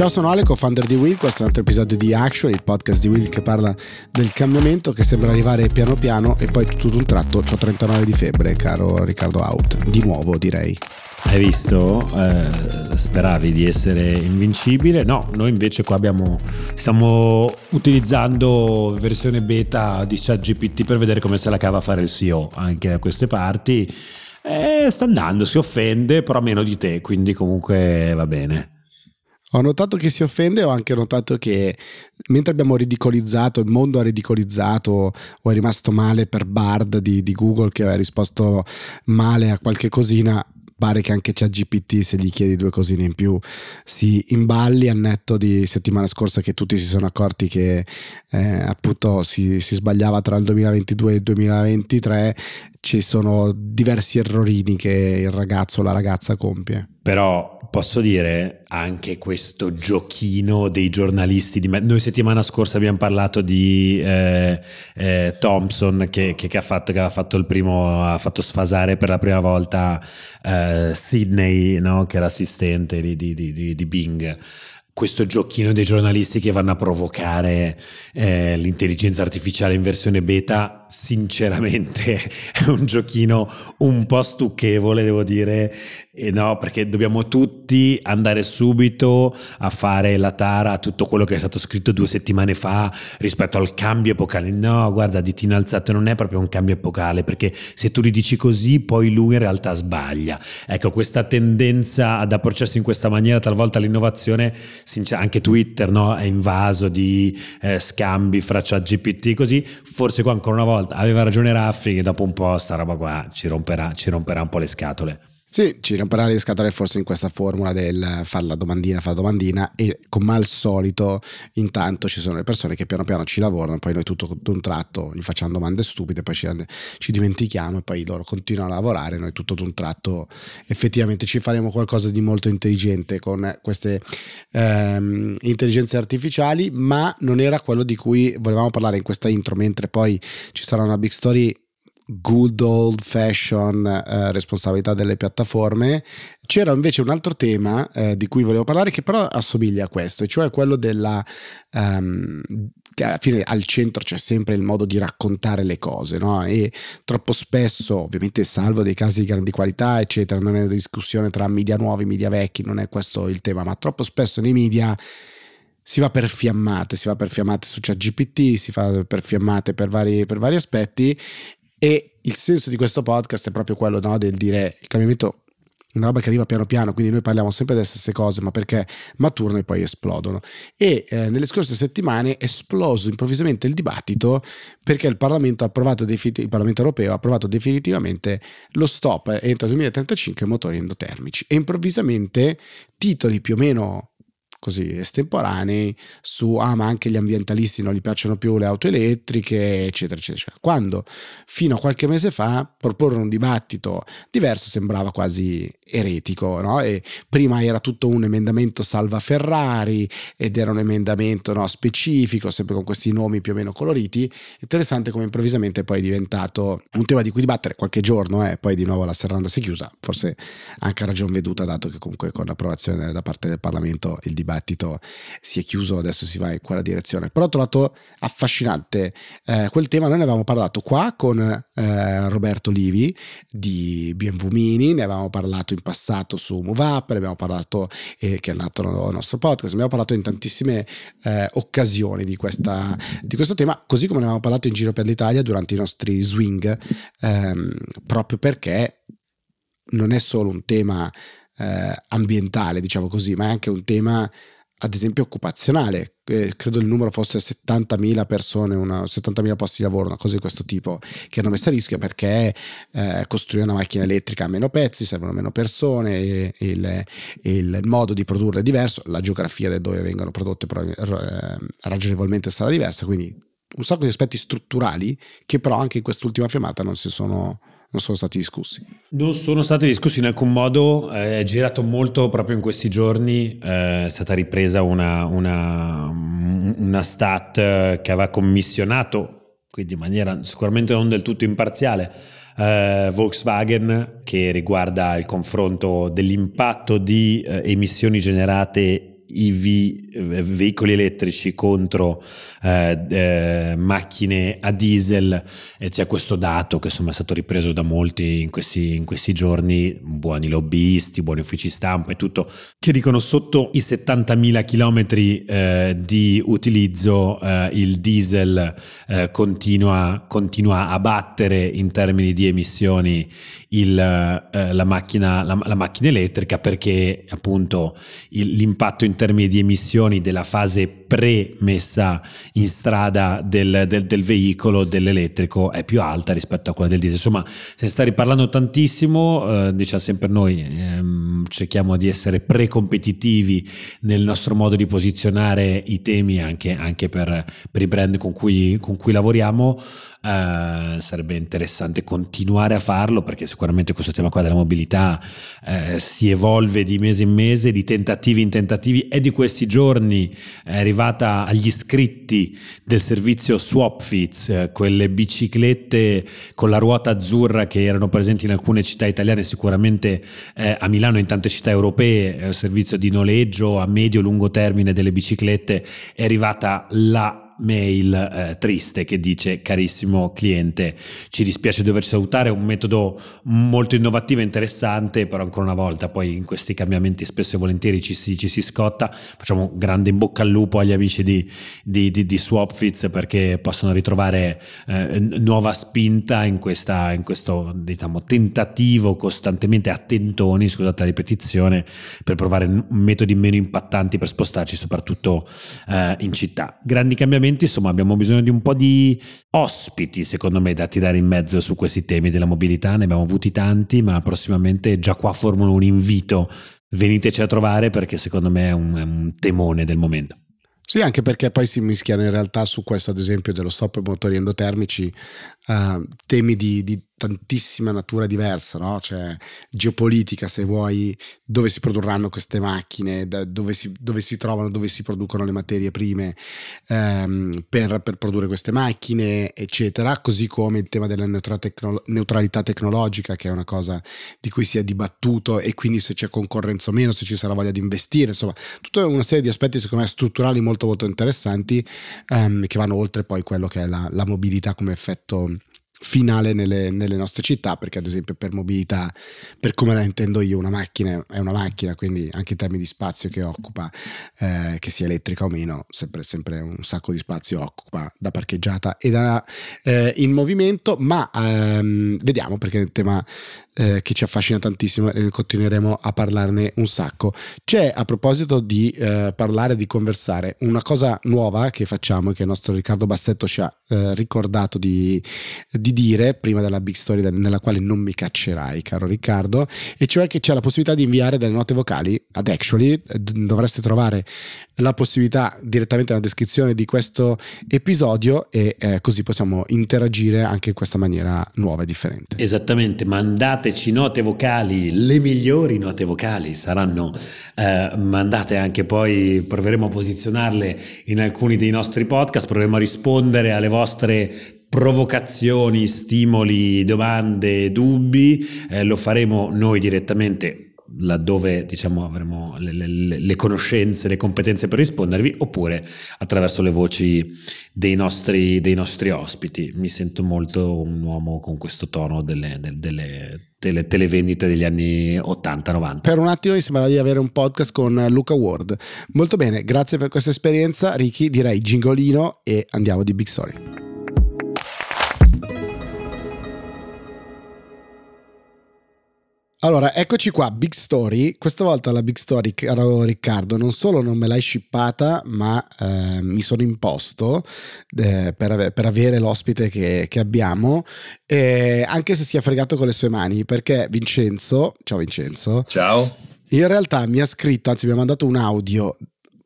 Ciao, sono Ale, co-founder di Will. Questo è un altro episodio di Action, il podcast di Will che parla del cambiamento che sembra arrivare piano piano e poi tutto d'un tratto ho 39 di febbre, caro Riccardo Out. Di nuovo, direi. Hai visto? Eh, speravi di essere invincibile? No, noi invece qua abbiamo, stiamo utilizzando versione beta di ChatGPT per vedere come se la cava a fare il CEO anche a queste parti. Eh, sta andando, si offende, però meno di te, quindi comunque va bene. Ho notato che si offende, ho anche notato che mentre abbiamo ridicolizzato, il mondo ha ridicolizzato o è rimasto male per Bard di, di Google che aveva risposto male a qualche cosina, pare che anche ChatGPT se gli chiedi due cosine in più si imballi al netto di settimana scorsa che tutti si sono accorti che eh, appunto si, si, sbagliava tra il 2022 e il 2023 ci sono diversi errorini che il ragazzo o la ragazza compie però posso dire anche questo giochino dei giornalisti di me- noi settimana scorsa abbiamo parlato di eh, eh, Thompson che, che, che, ha fatto, che fatto il primo ha fatto sfasare per la prima volta eh, Sydney no? che era assistente di, di, di, di Bing questo giochino dei giornalisti che vanno a provocare eh, l'intelligenza artificiale in versione beta, sinceramente è un giochino un po' stucchevole, devo dire, e no, perché dobbiamo tutti andare subito a fare la tara a tutto quello che è stato scritto due settimane fa rispetto al cambio epocale. No, guarda, di Tino Alzate non è proprio un cambio epocale, perché se tu gli dici così, poi lui in realtà sbaglia. Ecco, questa tendenza ad approcciarsi in questa maniera talvolta all'innovazione anche Twitter no, è invaso di eh, scambi fra chat GPT così, forse qua ancora una volta aveva ragione Raffi che dopo un po' sta roba qua ci romperà, ci romperà un po' le scatole. Sì, ci romperà le scatole forse in questa formula del fare la domandina, fare la domandina e come al solito intanto ci sono le persone che piano piano ci lavorano, poi noi tutto d'un tratto gli facciamo domande stupide, poi ci, ci dimentichiamo e poi loro continuano a lavorare, noi tutto d'un tratto effettivamente ci faremo qualcosa di molto intelligente con queste ehm, intelligenze artificiali, ma non era quello di cui volevamo parlare in questa intro, mentre poi ci sarà una big story good old fashion eh, responsabilità delle piattaforme. C'era invece un altro tema eh, di cui volevo parlare che però assomiglia a questo, e cioè quello della... Um, che alla fine al centro c'è sempre il modo di raccontare le cose, no? E troppo spesso, ovviamente salvo dei casi di grandi qualità, eccetera, non è una discussione tra media nuovi, media vecchi, non è questo il tema, ma troppo spesso nei media si va per fiammate, si va per fiammate su ChatGPT, si fa per fiammate per vari, per vari aspetti e il senso di questo podcast è proprio quello no, del dire il cambiamento è una roba che arriva piano piano, quindi noi parliamo sempre delle stesse cose, ma perché maturano e poi esplodono. E eh, nelle scorse settimane è esploso improvvisamente il dibattito perché il Parlamento, ha approvato il Parlamento europeo ha approvato definitivamente lo stop entro il 2035 ai motori endotermici e improvvisamente titoli più o meno così estemporanei su ah ma anche gli ambientalisti non gli piacciono più le auto elettriche eccetera eccetera. Quando fino a qualche mese fa proporre un dibattito diverso sembrava quasi eretico no? prima era tutto un emendamento salva Ferrari ed era un emendamento no, specifico sempre con questi nomi più o meno coloriti interessante come improvvisamente poi è diventato un tema di cui dibattere qualche giorno eh, poi di nuovo la serranda si è chiusa forse anche a ragion veduta dato che comunque con l'approvazione da parte del Parlamento il dibattito dibattito si è chiuso, adesso si va in quella direzione. Però ho trovato affascinante eh, quel tema. Noi ne avevamo parlato qua con eh, Roberto Livi di BMW Mini, ne avevamo parlato in passato su MoveUp, ne abbiamo parlato, eh, che è nato il nostro podcast, abbiamo parlato in tantissime eh, occasioni di, questa, di, questo tema, così come ne avevamo parlato in giro per l'Italia durante i nostri swing, ehm, proprio perché non è solo un tema eh, ambientale, diciamo così, ma è anche un tema ad esempio occupazionale. Eh, credo il numero fosse 70.000 persone, una, 70.000 posti di lavoro, una cosa di questo tipo, che hanno messo a rischio perché eh, costruire una macchina elettrica ha meno pezzi, servono meno persone, il, il, modo di produrre è diverso, la geografia da dove vengono prodotte eh, ragionevolmente sarà diversa, quindi un sacco di aspetti strutturali che però anche in quest'ultima fiammata non si sono non sono stati discussi. Non sono stati discussi in alcun modo, eh, è girato molto proprio in questi giorni, eh, è stata ripresa una, una, una stat che aveva commissionato, quindi in maniera sicuramente non del tutto imparziale, eh, Volkswagen che riguarda il confronto dell'impatto di eh, emissioni generate EV, veicoli elettrici contro eh, eh, macchine a diesel. E c'è questo dato che insomma è stato ripreso da molti in questi, in questi giorni, buoni lobbyisti, buoni uffici stampa e tutto, che dicono sotto i 70.000 km eh, di utilizzo eh, il diesel eh, continua, continua, a battere in termini di emissioni il, eh, la, macchina, la, la macchina elettrica perché appunto il, l'impatto in termini di emissioni della fase pre-messa in strada del, del, del, veicolo, dell'elettrico, è più alta rispetto a quella del diesel. Insomma, se ne sta riparlando tantissimo, eh, diciamo sempre noi ehm, cerchiamo di essere pre-competitivi nel nostro modo di posizionare i temi anche, anche per, per, i brand con cui, con cui lavoriamo. Eh, sarebbe interessante continuare a farlo perché sicuramente questo tema qua della mobilità eh, si evolve di mese in mese, di tentativi in tentativi. È di questi giorni è arrivata agli iscritti del servizio Swapfits, quelle biciclette con la ruota azzurra che erano presenti in alcune città italiane, sicuramente eh, a Milano e in tante città europee, un servizio di noleggio a medio-lungo termine delle biciclette, è arrivata la mail eh, triste che dice carissimo cliente ci dispiace doverci salutare è un metodo molto innovativo e interessante però ancora una volta poi in questi cambiamenti spesso e volentieri ci si, ci si scotta. Facciamo grande in bocca al lupo agli amici di, di, di, di Swapfits perché possono ritrovare eh, nuova spinta in, questa, in questo diciamo, tentativo costantemente attentoni scusate la ripetizione per provare metodi meno impattanti per spostarci soprattutto eh, in città. Grandi cambiamenti momenti insomma abbiamo bisogno di un po' di ospiti secondo me da tirare in mezzo su questi temi della mobilità, ne abbiamo avuti tanti ma prossimamente già qua formulo un invito, veniteci a trovare perché secondo me è un, è un temone del momento. Sì, anche perché poi si mischiano in realtà su questo, ad esempio, dello stop motori endotermici, uh, temi di, di tantissima natura diversa, no? cioè geopolitica se vuoi, dove si produrranno queste macchine, dove si, dove si trovano, dove si producono le materie prime ehm, per, per, produrre queste macchine, eccetera, così come il tema della neutralità tecnologica, che è una cosa di cui si è dibattuto e quindi se c'è concorrenza o meno, se ci sarà voglia di investire, insomma, tutta una serie di aspetti secondo me strutturali molto molto interessanti ehm, che vanno oltre poi quello che è la, la mobilità come effetto finale nelle, nelle, nostre città perché ad esempio per mobilità per come la intendo io una macchina è una macchina quindi anche in termini di spazio che occupa eh, che sia elettrica o meno sempre, sempre un sacco di spazio occupa da parcheggiata e da eh, in movimento. Ma ehm, vediamo perché un tema eh, che ci affascina tantissimo e continueremo a parlarne un sacco. C'è a proposito di eh, parlare, di conversare, una cosa nuova che facciamo e che il nostro Riccardo Bassetto ci ha eh, ricordato di, di, dire prima della big story nella quale non mi caccerai, caro Riccardo, e cioè che c'è la possibilità di inviare delle note vocali ad Actually, dovreste trovare la possibilità direttamente nella descrizione di questo episodio e eh, così possiamo interagire anche in questa maniera nuova e differente. Esattamente, mandateci note vocali, le migliori note vocali saranno eh, mandate anche poi, proveremo a posizionarle in alcuni dei nostri podcast, proveremo a rispondere alle vostre provocazioni, stimoli, domande, dubbi, eh, lo faremo noi direttamente laddove diciamo, avremo le, le, le, conoscenze, le competenze per rispondervi, oppure attraverso le voci dei nostri, dei nostri ospiti. Mi sento molto un uomo con questo tono delle, delle, delle televendite degli anni 80-90. Per un attimo mi sembrava di avere un podcast con Luca Ward. Molto bene, grazie per questa esperienza. Ricky, direi gingolino e andiamo di Big Story. Allora, eccoci qua, Big Story. Questa volta la Big Story, caro Riccardo, non solo non me l'hai shippata, ma eh, mi sono imposto eh, per, per, avere l'ospite che, che abbiamo, eh, anche se si è fregato con le sue mani, perché Vincenzo, ciao Vincenzo. Ciao. In realtà mi ha scritto, anzi mi ha mandato un audio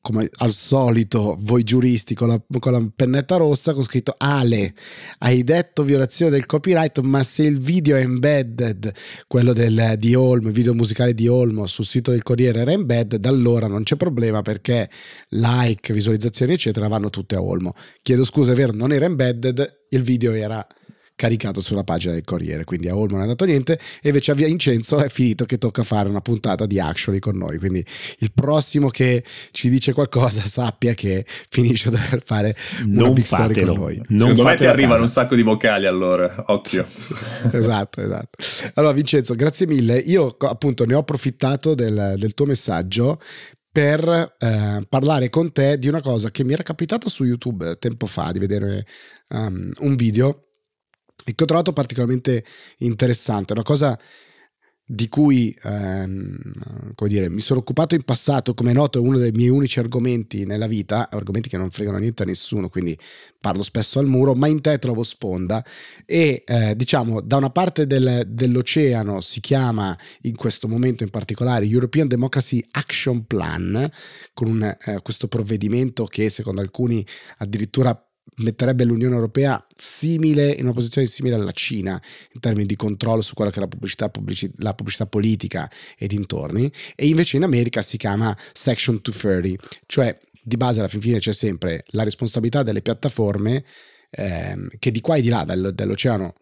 come al solito, voi giuristi con la, con la, pennetta rossa con scritto Ale, hai detto violazione del copyright, ma se il video è embedded, quello del, di Olmo, il video musicale di Olmo sul sito del Corriere era embedded, allora non c'è problema perché like, visualizzazioni eccetera vanno tutte a Olmo. Chiedo scusa, è vero, non era embedded, il video era caricato sulla pagina del Corriere. Quindi a Olmo non è andato niente e invece a Vincenzo è finito che tocca fare una puntata di Actually con noi. Quindi il prossimo che ci dice qualcosa sappia che finisce a dover fare una non big fatelo. story con noi. Non Secondo me ti arrivano un sacco di vocali allora, occhio. esatto, esatto. Allora Vincenzo, grazie mille. Io appunto ne ho approfittato del, del tuo messaggio per eh, parlare con te di una cosa che mi era capitata su YouTube tempo fa, di vedere um, un video e che ho trovato particolarmente interessante, una cosa di cui ehm, dire, mi sono occupato in passato, come è noto è uno dei miei unici argomenti nella vita, argomenti che non fregano niente a nessuno, quindi parlo spesso al muro, ma in te trovo sponda e eh, diciamo da una parte del, dell'oceano si chiama in questo momento in particolare European Democracy Action Plan, con un, eh, questo provvedimento che secondo alcuni addirittura metterebbe l'Unione Europea simile, in una posizione simile alla Cina in termini di controllo su quella che è la pubblicità, pubblici, la pubblicità politica e dintorni, e invece in America si chiama Section 230, cioè di base alla fin fine c'è sempre la responsabilità delle piattaforme ehm, che di qua e di là dell'oceano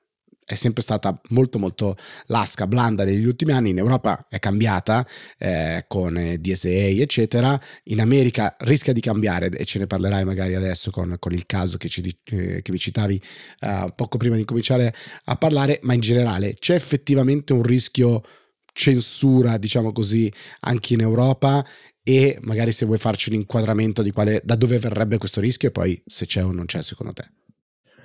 è sempre stata molto molto lasca, blanda negli ultimi anni, in Europa è cambiata eh, con DSA eccetera, in America rischia di cambiare e ce ne parlerai magari adesso con, con il caso che, ci, eh, che vi citavi uh, poco prima di cominciare a parlare, ma in generale c'è effettivamente un rischio censura, diciamo così, anche in Europa? E magari se vuoi farci un inquadramento di quale, da dove verrebbe questo rischio e poi se c'è o non c'è secondo te.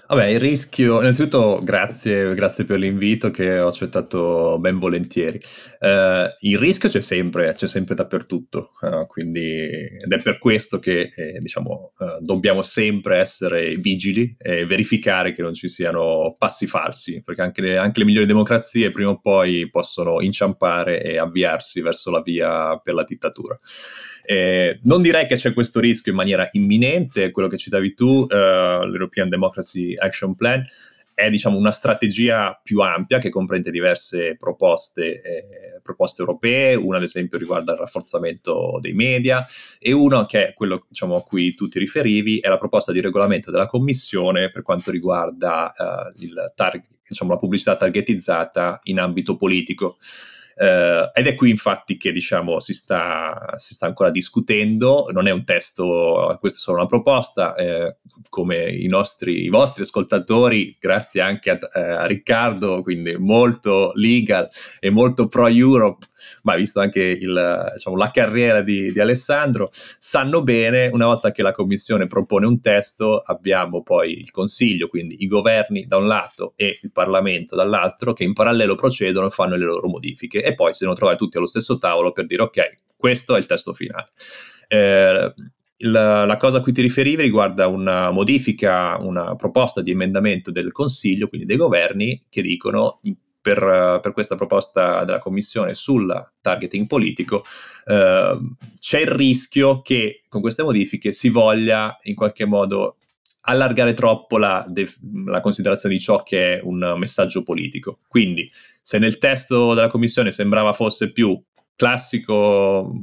Vabbè, il rischio, innanzitutto grazie, grazie per l'invito che ho accettato ben volentieri. Uh, il rischio c'è sempre, c'è sempre dappertutto, uh, quindi, ed è per questo che eh, diciamo, uh, dobbiamo sempre essere vigili e verificare che non ci siano passi falsi, perché anche le, anche le migliori democrazie prima o poi possono inciampare e avviarsi verso la via per la dittatura. Eh, non direi che c'è questo rischio in maniera imminente, quello che citavi tu, uh, l'European Democracy Action Plan, è diciamo, una strategia più ampia che comprende diverse proposte, eh, proposte, europee, una ad esempio riguarda il rafforzamento dei media e una che è quello diciamo, a cui tu ti riferivi, è la proposta di regolamento della Commissione per quanto riguarda uh, tar- diciamo, la pubblicità targetizzata in ambito politico. Uh, ed è qui infatti che diciamo si sta, si sta, ancora discutendo, non è un testo, questa è solo una proposta, eh, come i, nostri, i vostri ascoltatori, grazie anche a, eh, a, Riccardo, quindi molto legal e molto pro-Europe, ma visto anche il, diciamo, la carriera di, di Alessandro, sanno bene, una volta che la Commissione propone un testo, abbiamo poi il Consiglio, quindi i governi da un lato e il Parlamento dall'altro, che in parallelo procedono e fanno le loro modifiche e poi si devono trovare tutti allo stesso tavolo per dire ok, questo è il testo finale. Eh, la, la, cosa a cui ti riferivi riguarda una modifica, una proposta di emendamento del Consiglio, quindi dei governi, che dicono per, per questa proposta della Commissione sul targeting politico eh, c'è il rischio che con queste modifiche si voglia in qualche modo allargare troppo la, def- la, considerazione di ciò che è un messaggio politico. Quindi, se nel testo della Commissione sembrava fosse più classico,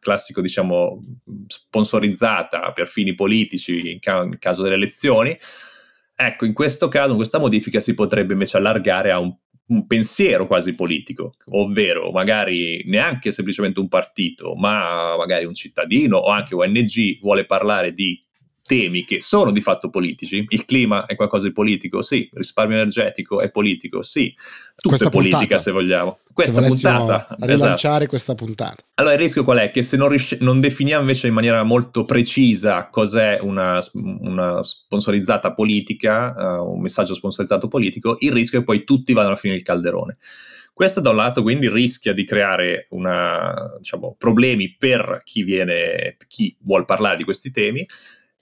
classico diciamo, sponsorizzata per fini politici in, ca- in caso delle elezioni, ecco, in questo caso, in questa modifica si potrebbe invece allargare a un un pensiero quasi politico, ovvero magari neanche semplicemente un partito, ma magari un cittadino o anche ONG vuole parlare di temi che sono di fatto politici. Il clima è qualcosa di politico? Sì. Il risparmio energetico è politico? Sì. Tutto questa è politica puntata, se vogliamo. Questa se puntata. Rilanciare esatto. questa puntata. Allora il rischio qual è? Che se non, riusci- non definiamo invece in maniera molto precisa cos'è una, una sponsorizzata politica, uh, un messaggio sponsorizzato politico, il rischio è che poi tutti vadano a finire il calderone. Questo da un lato quindi rischia di creare una, diciamo, problemi per chi, viene, chi vuole parlare di questi temi,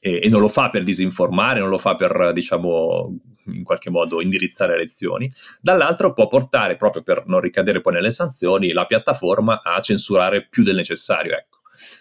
e, e, non lo fa per disinformare, non lo fa per, diciamo, in qualche modo indirizzare le lezioni, dall'altro può portare, proprio per non ricadere poi nelle sanzioni, la piattaforma a censurare più del necessario. Ecco.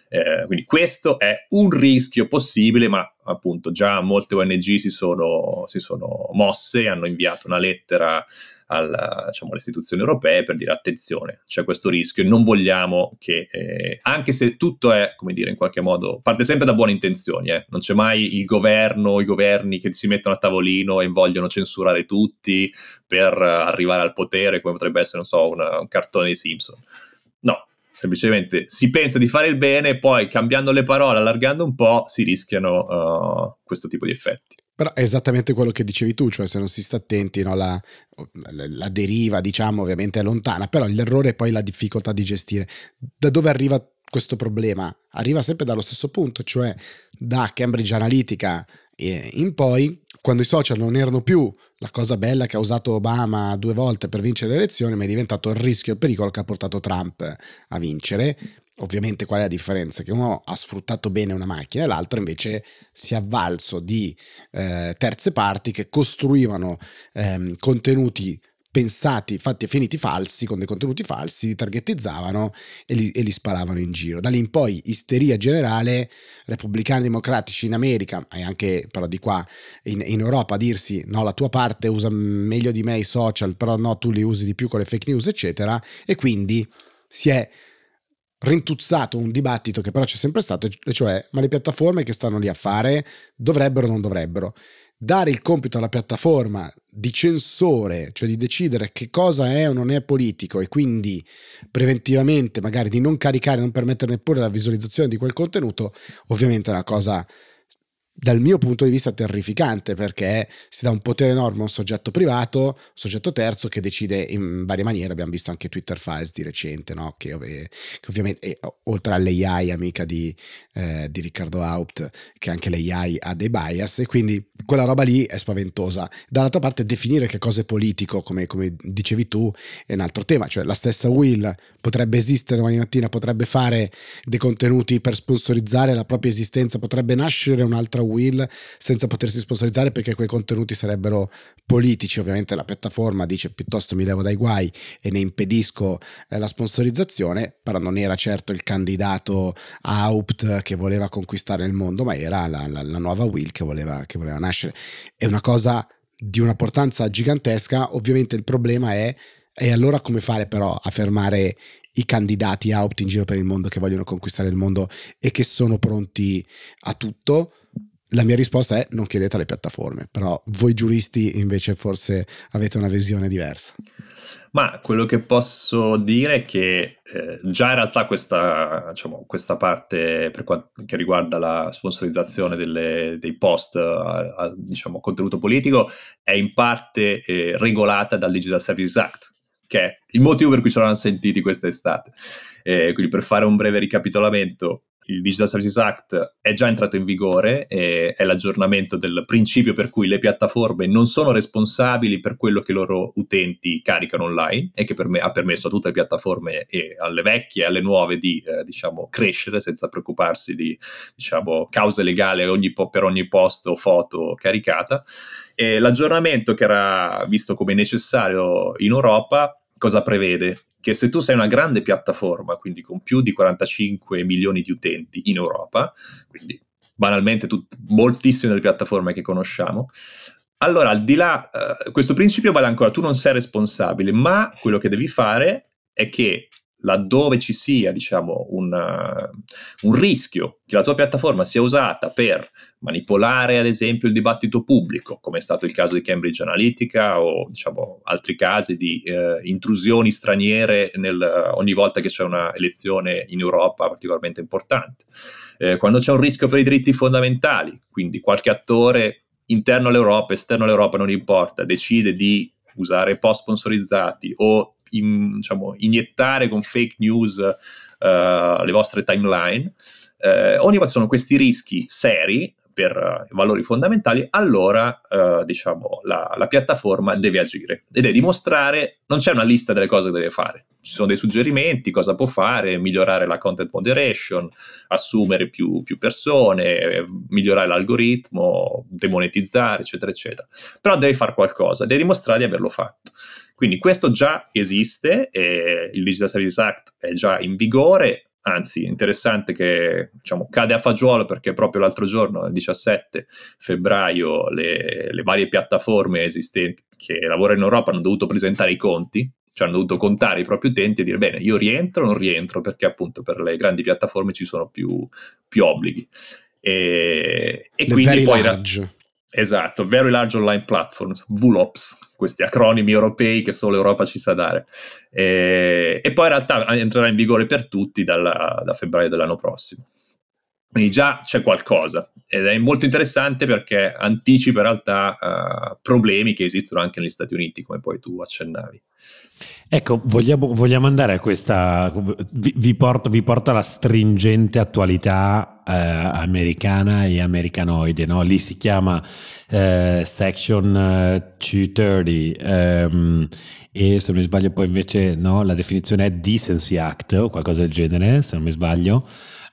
Eh, quindi questo è un rischio possibile, ma appunto già molte ONG si sono, si sono mosse, hanno inviato una lettera alla, diciamo, alle istituzioni europee per dire attenzione, c'è questo rischio e non vogliamo che, eh, anche se tutto è, come dire, in qualche modo, parte sempre da buone intenzioni, eh, non c'è mai il governo, i governi che si mettono a tavolino e vogliono censurare tutti per arrivare al potere, come potrebbe essere, non so, una, un cartone di Simpson. No, semplicemente si pensa di fare il bene, poi cambiando le parole, allargando un po', si rischiano uh, questo tipo di effetti. Però è esattamente quello che dicevi tu, cioè se non si sta attenti, no, la, la, deriva, diciamo, ovviamente è lontana, però l'errore è poi la difficoltà di gestire. Da dove arriva questo problema? Arriva sempre dallo stesso punto, cioè da Cambridge Analytica in poi, quando i social non erano più la cosa bella che ha usato Obama due volte per vincere le elezioni, ma è diventato il rischio e il pericolo che ha portato Trump a vincere Ovviamente qual è la differenza? Che uno ha sfruttato bene una macchina e l'altro invece si è avvalso di eh, terze parti che costruivano ehm, contenuti pensati, fatti e finiti falsi, con dei contenuti falsi, li targetizzavano e li, e li, sparavano in giro. Da lì in poi isteria generale, repubblicani democratici in America e anche però di qua in, in, Europa a dirsi no, la tua parte usa meglio di me i social, però no, tu li usi di più con le fake news, eccetera, e quindi si è rintuzzato un dibattito che però c'è sempre stato, cioè ma le piattaforme che stanno lì a fare dovrebbero o non dovrebbero. Dare il compito alla piattaforma di censore, cioè di decidere che cosa è o non è politico e quindi preventivamente magari di non caricare, non permettere neppure la visualizzazione di quel contenuto, ovviamente è una cosa dal mio punto di vista terrificante perché si dà un potere enorme a un soggetto privato, un soggetto terzo che decide in varie maniere, abbiamo visto anche Twitter Files di recente, no? che, ov- che, ovviamente oltre all'AI amica di, eh, di Riccardo Haupt, che anche l'AI ha dei bias e quindi quella roba lì è spaventosa. Dall'altra parte definire che cosa è politico, come, come dicevi tu, è un altro tema, cioè la stessa Will potrebbe esistere domani mattina, potrebbe fare dei contenuti per sponsorizzare la propria esistenza, potrebbe nascere un'altra Will senza potersi sponsorizzare perché quei contenuti sarebbero politici. Ovviamente la piattaforma dice piuttosto mi levo dai guai e ne impedisco eh, la sponsorizzazione, però non era certo il candidato Haupt che voleva conquistare il mondo, ma era la, la, la nuova Will che voleva, che voleva nascere. È una cosa di una portanza gigantesca, ovviamente il problema è e allora come fare però a fermare i candidati Haupt in giro per il mondo che vogliono conquistare il mondo e che sono pronti a tutto? La mia risposta è non chiedete alle piattaforme, però voi giuristi invece forse avete una visione diversa. Ma quello che posso dire è che eh, già in realtà questa, diciamo, questa parte per quanto riguarda la sponsorizzazione delle, dei post a, a diciamo, contenuto politico è in parte eh, regolata dal Digital Services Act, che è il motivo per cui ci hanno sentiti quest'estate. Eh, quindi per fare un breve ricapitolamento, il Digital Services Act è già entrato in vigore, e è l'aggiornamento del principio per cui le piattaforme non sono responsabili per quello che i loro utenti caricano online e che per me, ha permesso a tutte le piattaforme e alle vecchie e alle nuove di eh, diciamo, crescere senza preoccuparsi di diciamo, cause legali ogni po- per ogni post o foto caricata. E l'aggiornamento che era visto come necessario in Europa cosa prevede? che se tu sei una grande piattaforma, quindi con più di 45 milioni di utenti in Europa, quindi banalmente tut- moltissime delle piattaforme che conosciamo, allora al di là, uh, questo principio vale ancora, tu non sei responsabile, ma quello che devi fare è che laddove ci sia diciamo, un, uh, un, rischio che la tua piattaforma sia usata per manipolare ad esempio il dibattito pubblico, come è stato il caso di Cambridge Analytica o diciamo, altri casi di uh, intrusioni straniere nel, uh, ogni volta che c'è una elezione in Europa particolarmente importante, eh, quando c'è un rischio per i diritti fondamentali, quindi qualche attore interno all'Europa, esterno all'Europa, non importa, decide di usare post sponsorizzati o in, diciamo, iniettare con fake news uh, le vostre timeline, uh, ogni volta sono questi rischi seri per uh, valori fondamentali, allora diciamo la, la, piattaforma deve agire e deve dimostrare, non c'è una lista delle cose che deve fare, ci sono dei suggerimenti, cosa può fare, migliorare la content moderation, assumere più, più persone, migliorare l'algoritmo, demonetizzare, eccetera, eccetera. Però deve fare qualcosa, deve dimostrare di averlo fatto. Quindi questo già esiste, il Digital Services Act è già in vigore, anzi interessante che diciamo, cade a fagiolo perché proprio l'altro giorno, il 17 febbraio, le, le varie piattaforme esistenti che lavorano in Europa hanno dovuto presentare i conti, cioè hanno dovuto contare i propri utenti e dire bene, io rientro o non rientro perché appunto per le grandi piattaforme ci sono più, più obblighi. E, e quindi poi... Large. Esatto, Very Large Online Platforms, VLOPS, questi acronimi europei che solo l'Europa ci sa dare. E, e, poi in realtà entrerà in vigore per tutti dalla, da febbraio dell'anno prossimo. Quindi già c'è qualcosa ed è molto interessante perché anticipa in realtà uh, problemi che esistono anche negli Stati Uniti, come poi tu accennavi. Ecco, vogliamo, vogliamo, andare a questa. Vi, vi, porto, vi porto alla stringente attualità eh, americana e americanoide, no? Lì si chiama eh, Section 230 ehm, e se non mi sbaglio, poi invece no, la definizione è Decency Act o qualcosa del genere, se non mi sbaglio.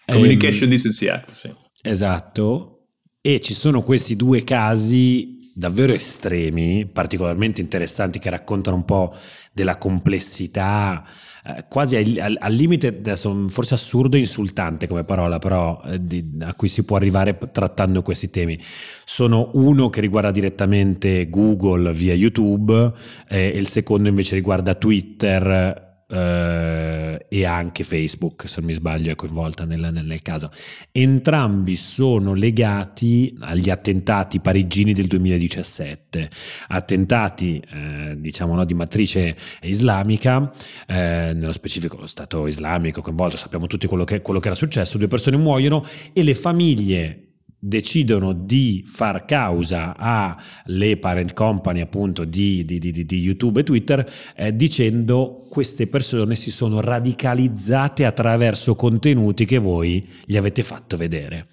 Communication ehm, Decency Act, sì. Esatto. E ci sono questi due casi davvero estremi, particolarmente interessanti, che raccontano un po' della complessità, eh, quasi al, al, al, limite, adesso forse assurdo e insultante come parola, però eh, di, a cui si può arrivare trattando questi temi. Sono uno che riguarda direttamente Google via YouTube eh, e il secondo invece riguarda Twitter eh, e anche Facebook, se non mi sbaglio, è coinvolta nel, nel, caso. Entrambi sono legati agli attentati parigini del 2017, attentati eh, diciamo no, di matrice islamica, eh, nello specifico lo Stato islamico coinvolto, sappiamo tutti quello che, quello che era successo, due persone muoiono e le famiglie decidono di far causa alle parent company appunto di, di, di, di YouTube e Twitter eh, dicendo queste persone si sono radicalizzate attraverso contenuti che voi gli avete fatto vedere.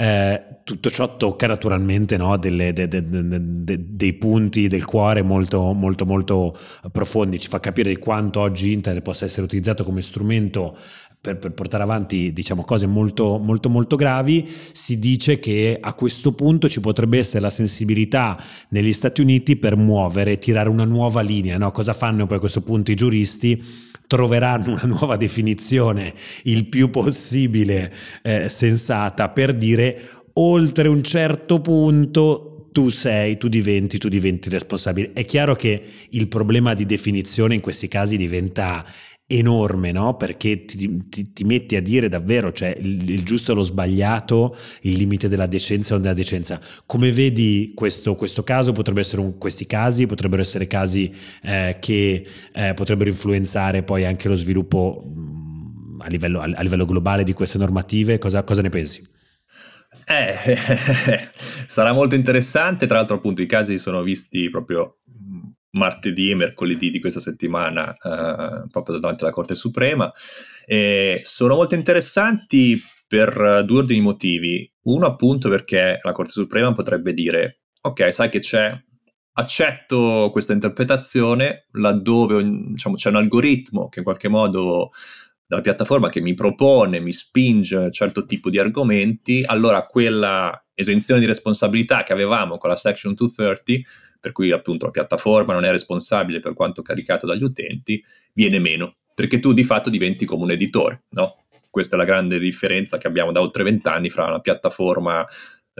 Eh, tutto ciò tocca naturalmente no, delle, de, de, de, dei punti del cuore molto, molto, molto profondi, ci fa capire di quanto oggi Internet possa essere utilizzato come strumento per, per, portare avanti diciamo, cose molto, molto, molto gravi, si dice che a questo punto ci potrebbe essere la sensibilità negli Stati Uniti per muovere, tirare una nuova linea. No? Cosa fanno poi a questo punto i giuristi? Troveranno una nuova definizione il più possibile eh, sensata per dire oltre un certo punto tu sei, tu diventi, tu diventi responsabile. È chiaro che il problema di definizione in questi casi diventa enorme, no? Perché ti, ti, ti, metti a dire davvero, cioè il, il, giusto e lo sbagliato, il limite della decenza o della decenza. Come vedi questo, questo caso? Potrebbero essere un, questi casi, potrebbero essere casi eh, che eh, potrebbero influenzare poi anche lo sviluppo mh, a, livello, a, a livello, globale di queste normative. Cosa, cosa ne pensi? Eh, sarà molto interessante, tra l'altro appunto i casi sono visti proprio martedì e mercoledì di questa settimana eh, proprio davanti alla Corte Suprema. E sono molto interessanti per due ordini di motivi. Uno appunto perché la Corte Suprema potrebbe dire, ok, sai che c'è, accetto questa interpretazione laddove diciamo, c'è un algoritmo che in qualche modo dalla piattaforma che mi propone, mi spinge certo tipo di argomenti, allora quella esenzione di responsabilità che avevamo con la Section 230 per cui appunto la piattaforma non è responsabile per quanto caricato dagli utenti, viene meno, perché tu di fatto diventi come un editore, no? Questa è la grande differenza che abbiamo da oltre vent'anni fra una piattaforma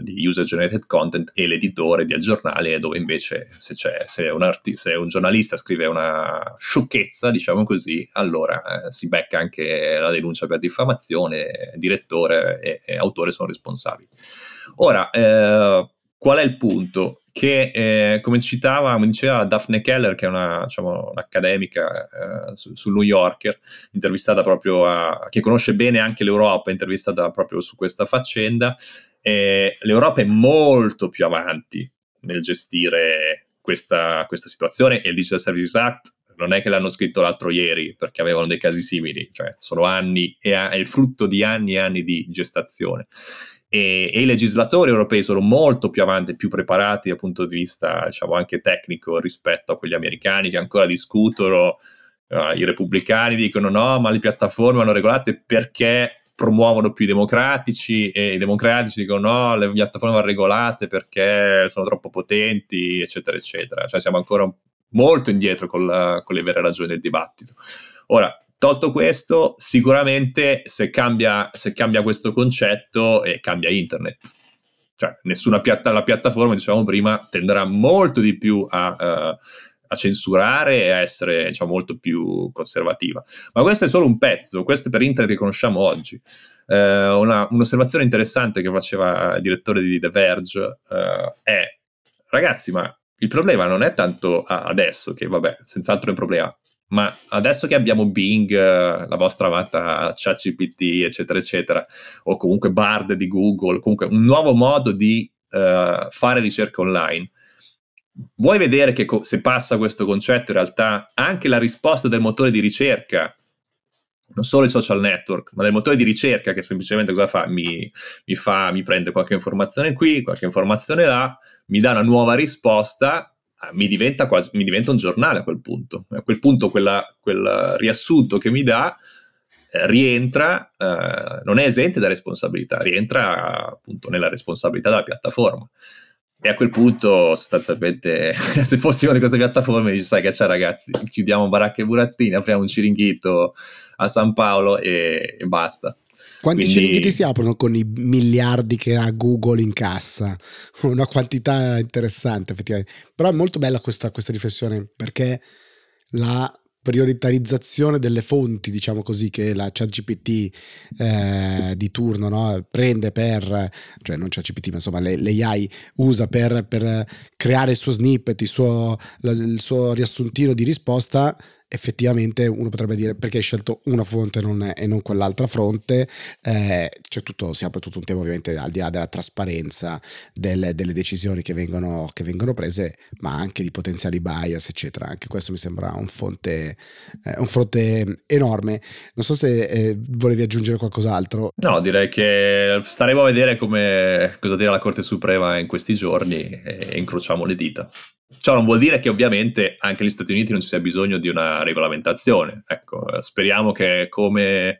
di user generated content e l'editore del giornale dove invece se, se, un, arti- se un, giornalista scrive una sciocchezza diciamo così allora eh, si becca anche la denuncia per diffamazione direttore e, e autore sono responsabili ora eh, qual è il punto? Che eh, come citava, come diceva Daphne Keller, che è una, diciamo, un'accademica eh, su, sul New Yorker, intervistata proprio a, che conosce bene anche l'Europa, intervistata proprio su questa faccenda, eh, l'Europa è molto più avanti nel gestire questa, questa situazione e il Digital Services Act non è che l'hanno scritto l'altro ieri perché avevano dei casi simili, cioè sono anni, è, è il frutto di anni e anni di gestazione e, e, i legislatori europei sono molto più avanti, più preparati dal punto di vista diciamo, anche tecnico rispetto a quelli americani che ancora discutono. Uh, I repubblicani dicono no, ma le piattaforme vanno regolate perché promuovono più i democratici e i democratici dicono no, le piattaforme vanno regolate perché sono troppo potenti, eccetera, eccetera. Cioè siamo ancora molto indietro con, la, con le vere ragioni del dibattito. Ora, Tolto questo, sicuramente se cambia, se cambia questo concetto, eh, cambia internet. Cioè, nessuna piatta, la piattaforma, dicevamo prima, tenderà molto di più a, uh, a censurare e a essere diciamo, molto più conservativa. Ma questo è solo un pezzo, questo è per internet che conosciamo oggi. Uh, una, un'osservazione interessante che faceva il direttore di The Verge uh, è, ragazzi, ma il problema non è tanto adesso, che vabbè, senz'altro è un problema, ma adesso che abbiamo Bing, la vostra amata ChatGPT, eccetera, eccetera, o comunque Bard di Google, comunque un nuovo modo di uh, fare ricerca online, vuoi vedere che co- se passa questo concetto, in realtà anche la risposta del motore di ricerca, non solo il social network, ma del motore di ricerca che semplicemente cosa fa? Mi, mi, fa, mi prende qualche informazione qui, qualche informazione là, mi dà una nuova risposta mi diventa, quasi, mi diventa un giornale a quel punto. A quel punto quella, quel riassunto che mi dà eh, rientra, eh, non è esente da responsabilità, rientra appunto nella responsabilità della piattaforma. E a quel punto, sostanzialmente, se fossimo di queste piattaforme, dici, sai che c'è ragazzi, chiudiamo baracche e burattini, apriamo un ciringhito a San Paolo e, e basta. Quanti Quindi... ciringhiti si aprono con i miliardi che ha Google in cassa? Una quantità interessante, effettivamente. Però è molto bella questa, questa riflessione perché la prioritarizzazione delle fonti, diciamo così, che la ChatGPT eh, di turno no? prende per, cioè non ChatGPT, ma insomma l'AI usa per, per creare il suo snippet, il suo, il suo riassuntino di risposta, effettivamente uno potrebbe dire perché hai scelto una fonte non e non quell'altra fronte, eh, c'è tutto, si apre tutto un tema ovviamente al di là della trasparenza delle, delle decisioni che vengono, che vengono, prese, ma anche di potenziali bias, eccetera. Anche questo mi sembra un fronte, eh, un fronte enorme. Non so se eh, volevi aggiungere qualcos'altro. No, direi che staremo a vedere come, cosa dirà la Corte Suprema in questi giorni e incrociamo le dita. Ciò non vuol dire che ovviamente anche negli Stati Uniti non ci sia bisogno di una regolamentazione. Ecco, speriamo che come,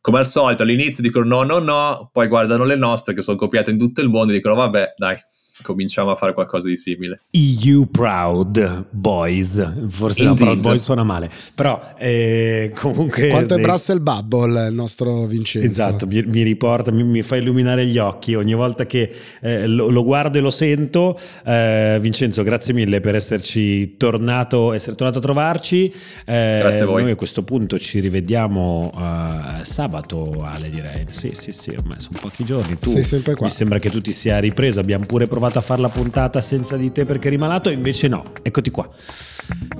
come al solito all'inizio dicono no, no, no, poi guardano le nostre che sono copiate in tutto il mondo e dicono vabbè, dai, cominciamo a fare qualcosa di simile. EU Proud Boys, forse la Proud Boys suona male, però eh, comunque... Quanto è Brussels Bubble il nostro Vincenzo? Esatto, mi, mi riporta, mi, mi, fa illuminare gli occhi ogni volta che eh, lo, lo, guardo e lo sento. Eh, Vincenzo, grazie mille per esserci tornato, essere tornato a trovarci. Eh, grazie a voi. Noi a questo punto ci rivediamo uh, sabato, Ale direi. Sì, sì, sì, ormai sono pochi giorni. Tu, Sei sempre qua. Mi sembra che tu ti sia ripreso, abbiamo pure provato provato a fare la puntata senza di te perché eri malato, invece no, eccoti qua.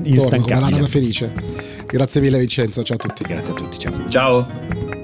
Instancabile. Torno, felice. Grazie mille Vincenzo, ciao a tutti. Grazie a tutti, ciao. Ciao.